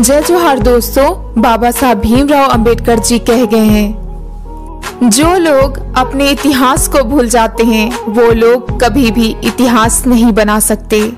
जय जोहार दोस्तों, बाबा साहब भीमराव अंबेडकर जी कह गए हैं। जो लोग अपने इतिहास को भूल जाते हैं, वो लोग कभी भी इतिहास नहीं बना सकते।